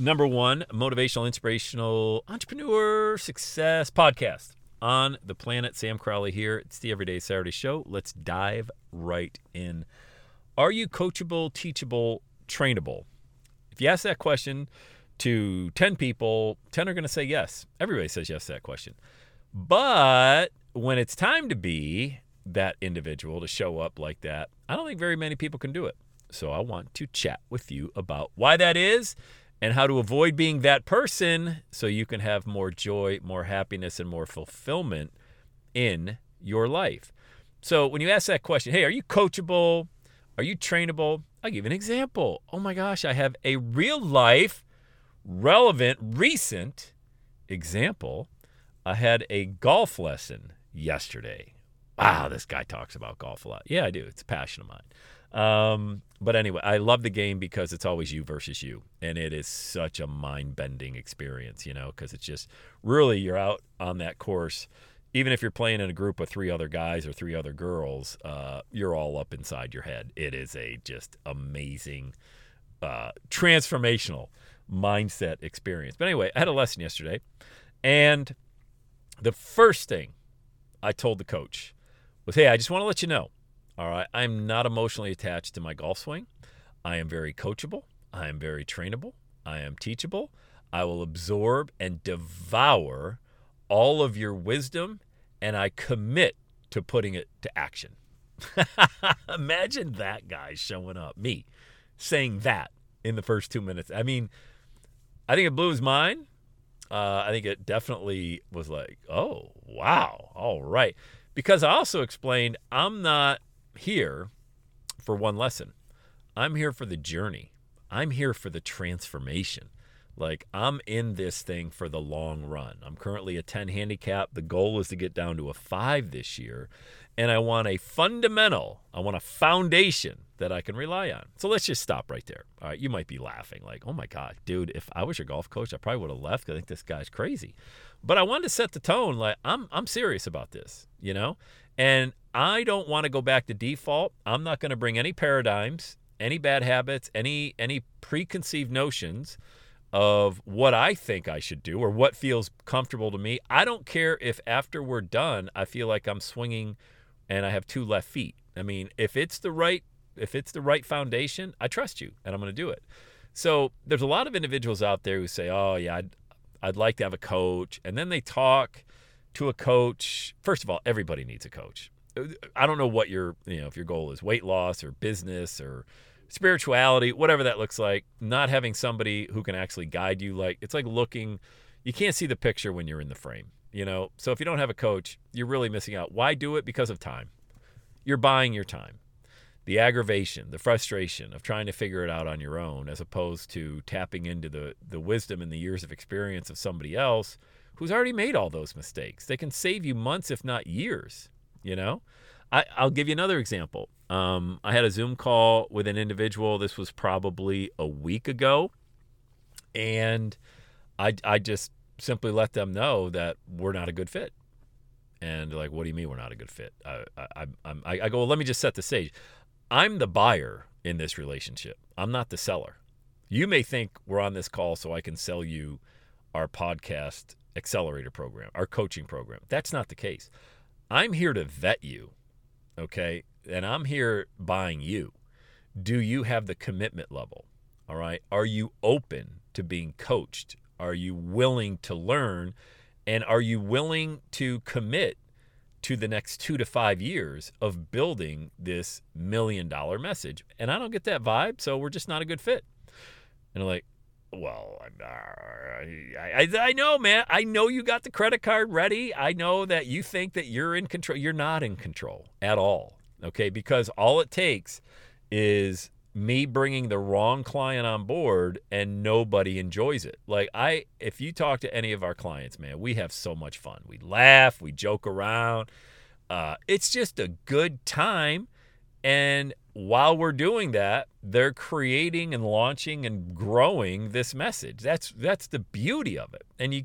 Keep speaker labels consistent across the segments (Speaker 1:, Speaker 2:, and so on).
Speaker 1: number one motivational, inspirational entrepreneur success podcast on the planet. Sam Crowley here. It's the Everyday Saturday Show. Let's dive right in. Are you coachable, teachable, trainable? If you ask that question to 10 people, 10 are going to say yes. Everybody says yes to that question. But when it's time to be that individual to show up like that, I don't think very many people can do it. So I want to chat with you about why that is and how to avoid being that person so you can have more joy, more happiness, and more fulfillment in your life. So when you ask that question, hey, are you coachable? Are you trainable? I'll give an example. Oh my gosh, I have a real life, relevant, recent example. I had a golf lesson yesterday. Wow, this guy talks about golf a lot. Yeah, I do. It's a passion of mine. Um, but anyway, I love the game because it's always you versus you. And it is such a mind bending experience, you know, because it's just really you're out on that course. Even if you're playing in a group of three other guys or three other girls, uh, you're all up inside your head. It is a just amazing, uh, transformational mindset experience. But anyway, I had a lesson yesterday. And the first thing I told the coach was, hey, I just want to let you know all right. I'm not emotionally attached to my golf swing. I am very coachable. I am very trainable. I am teachable. I will absorb and devour all of your wisdom, and I commit to putting it to action. Imagine that guy showing up, me, saying that in the first two minutes. I mean, I think it blew his mind. Uh, I think it definitely was like, oh, wow, all right. Because I also explained I'm not here for one lesson. I'm here for the journey. I'm here for the transformation. Like I'm in this thing for the long run. I'm currently a 10 handicap. The goal is to get down to a 5 this year, and I want a fundamental, I want a foundation that I can rely on. So let's just stop right there. All right, you might be laughing like, "Oh my god, dude, if I was your golf coach, I probably would have left. I think this guy's crazy." But I wanted to set the tone like I'm I'm serious about this, you know? And I don't want to go back to default. I'm not going to bring any paradigms, any bad habits, any any preconceived notions of what I think I should do or what feels comfortable to me. I don't care if after we're done I feel like I'm swinging and I have two left feet. I mean, if it's the right if it's the right foundation, I trust you and I'm going to do it. So, there's a lot of individuals out there who say, "Oh, yeah, I'd I'd like to have a coach." And then they talk to a coach. First of all, everybody needs a coach. I don't know what your, you know, if your goal is weight loss or business or spirituality, whatever that looks like, not having somebody who can actually guide you like it's like looking you can't see the picture when you're in the frame, you know. So if you don't have a coach, you're really missing out. Why do it? Because of time. You're buying your time. The aggravation, the frustration of trying to figure it out on your own as opposed to tapping into the the wisdom and the years of experience of somebody else who's already made all those mistakes. They can save you months, if not years. You know, I, will give you another example. Um, I had a Zoom call with an individual. This was probably a week ago, and I I just simply let them know that we're not a good fit. And like, what do you mean we're not a good fit? I I, I, I go, well, let me just set the stage. I'm the buyer in this relationship. I'm not the seller. You may think we're on this call so I can sell you our podcast accelerator program, our coaching program. That's not the case. I'm here to vet you, okay? And I'm here buying you. Do you have the commitment level? All right. Are you open to being coached? Are you willing to learn? And are you willing to commit to the next two to five years of building this million dollar message. And I don't get that vibe, so we're just not a good fit. And I'm like, well, I, I, I know, man. I know you got the credit card ready. I know that you think that you're in control. You're not in control at all. Okay. Because all it takes is me bringing the wrong client on board and nobody enjoys it. Like I if you talk to any of our clients, man, we have so much fun. We laugh, we joke around. Uh, it's just a good time and while we're doing that, they're creating and launching and growing this message. That's that's the beauty of it. And you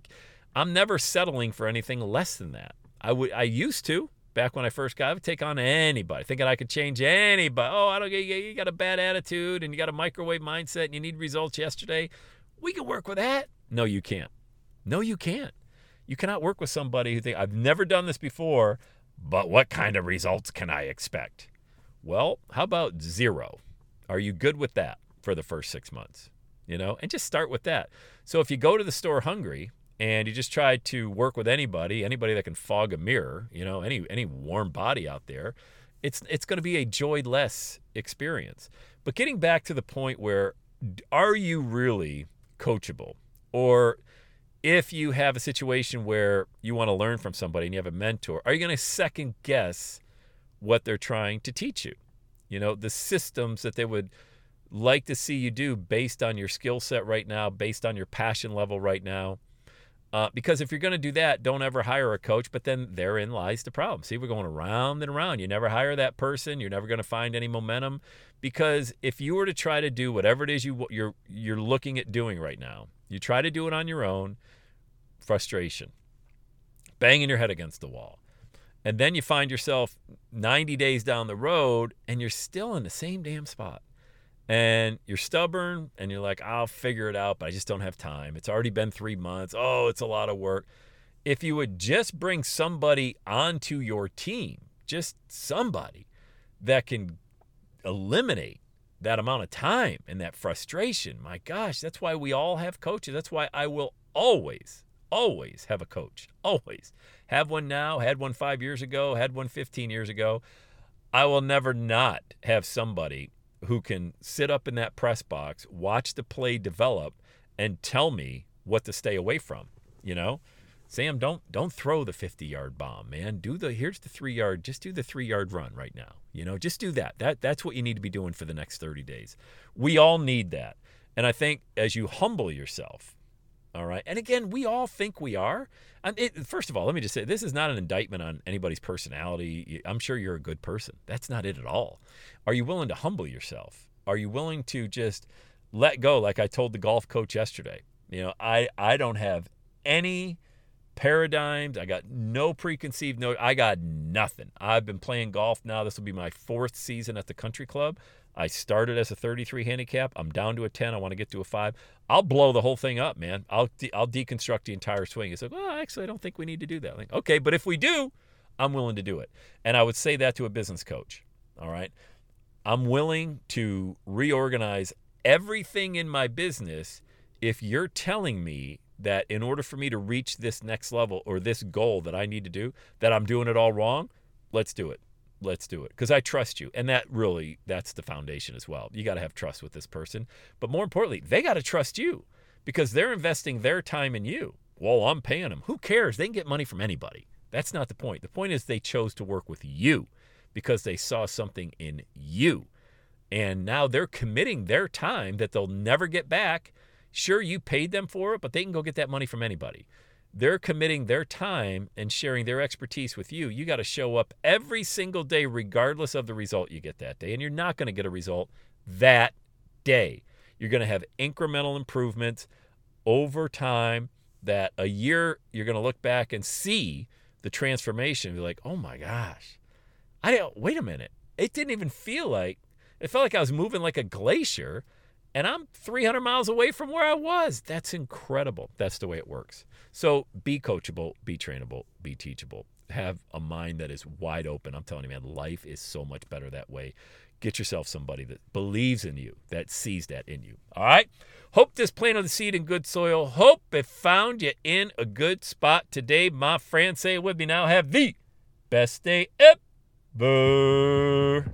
Speaker 1: I'm never settling for anything less than that. I would I used to back when I first got, I would take on anybody, thinking I could change anybody. Oh, I don't get you. Got a bad attitude and you got a microwave mindset and you need results yesterday. We can work with that. No, you can't. No, you can't. You cannot work with somebody who think I've never done this before, but what kind of results can I expect? Well, how about zero? Are you good with that for the first six months? You know, and just start with that. So if you go to the store hungry and you just try to work with anybody, anybody that can fog a mirror, you know, any any warm body out there, it's it's going to be a joyless experience. But getting back to the point where are you really coachable? Or if you have a situation where you want to learn from somebody and you have a mentor, are you going to second guess what they're trying to teach you? You know, the systems that they would like to see you do based on your skill set right now, based on your passion level right now. Uh, because if you're going to do that, don't ever hire a coach. But then therein lies the problem. See, we're going around and around. You never hire that person. You're never going to find any momentum. Because if you were to try to do whatever it is you you're you're looking at doing right now, you try to do it on your own, frustration, banging your head against the wall, and then you find yourself 90 days down the road and you're still in the same damn spot and you're stubborn and you're like, I'll figure it out, but I just don't have time. It's already been three months. Oh, it's a lot of work. If you would just bring somebody onto your team, just somebody that can eliminate that amount of time and that frustration, my gosh, that's why we all have coaches. That's why I will always, always have a coach. Always. Have one now, had one five years ago, had one 15 years ago. I will never not have somebody who can sit up in that press box, watch the play develop, and tell me what to stay away from. You know, Sam, don't don't throw the 50 yard bomb, man. Do the here's the three yard. Just do the three yard run right now. You know, just do that. That that's what you need to be doing for the next 30 days. We all need that, and I think as you humble yourself, all right. And again, we all think we are. And it, first of all, let me just say this is not an indictment on anybody's personality. I'm sure you're a good person. That's not it at all. Are you willing to humble yourself? Are you willing to just let go like I told the golf coach yesterday? You know, I I don't have any paradigms. I got no preconceived no I got nothing. I've been playing golf now. This will be my fourth season at the country club. I started as a 33 handicap. I'm down to a 10. I want to get to a 5. I'll blow the whole thing up, man. I'll de- I'll deconstruct the entire swing. It's like, well, actually, I don't think we need to do that. Like, okay, but if we do, I'm willing to do it. And I would say that to a business coach. All right. I'm willing to reorganize everything in my business if you're telling me that in order for me to reach this next level or this goal that I need to do, that I'm doing it all wrong, let's do it let's do it because I trust you. And that really, that's the foundation as well. You got to have trust with this person. But more importantly, they got to trust you because they're investing their time in you. Well, I'm paying them. Who cares? They can get money from anybody. That's not the point. The point is they chose to work with you because they saw something in you. And now they're committing their time that they'll never get back. Sure, you paid them for it, but they can go get that money from anybody they're committing their time and sharing their expertise with you. You got to show up every single day, regardless of the result you get that day. And you're not going to get a result that day. You're going to have incremental improvements over time that a year you're going to look back and see the transformation and be like, oh my gosh, I don't, wait a minute. It didn't even feel like, it felt like I was moving like a glacier and I'm 300 miles away from where I was. That's incredible. That's the way it works. So be coachable, be trainable, be teachable. Have a mind that is wide open. I'm telling you, man, life is so much better that way. Get yourself somebody that believes in you, that sees that in you. All right? Hope this planted the seed in good soil. Hope it found you in a good spot today. My friend, say it with me now. Have the best day ever.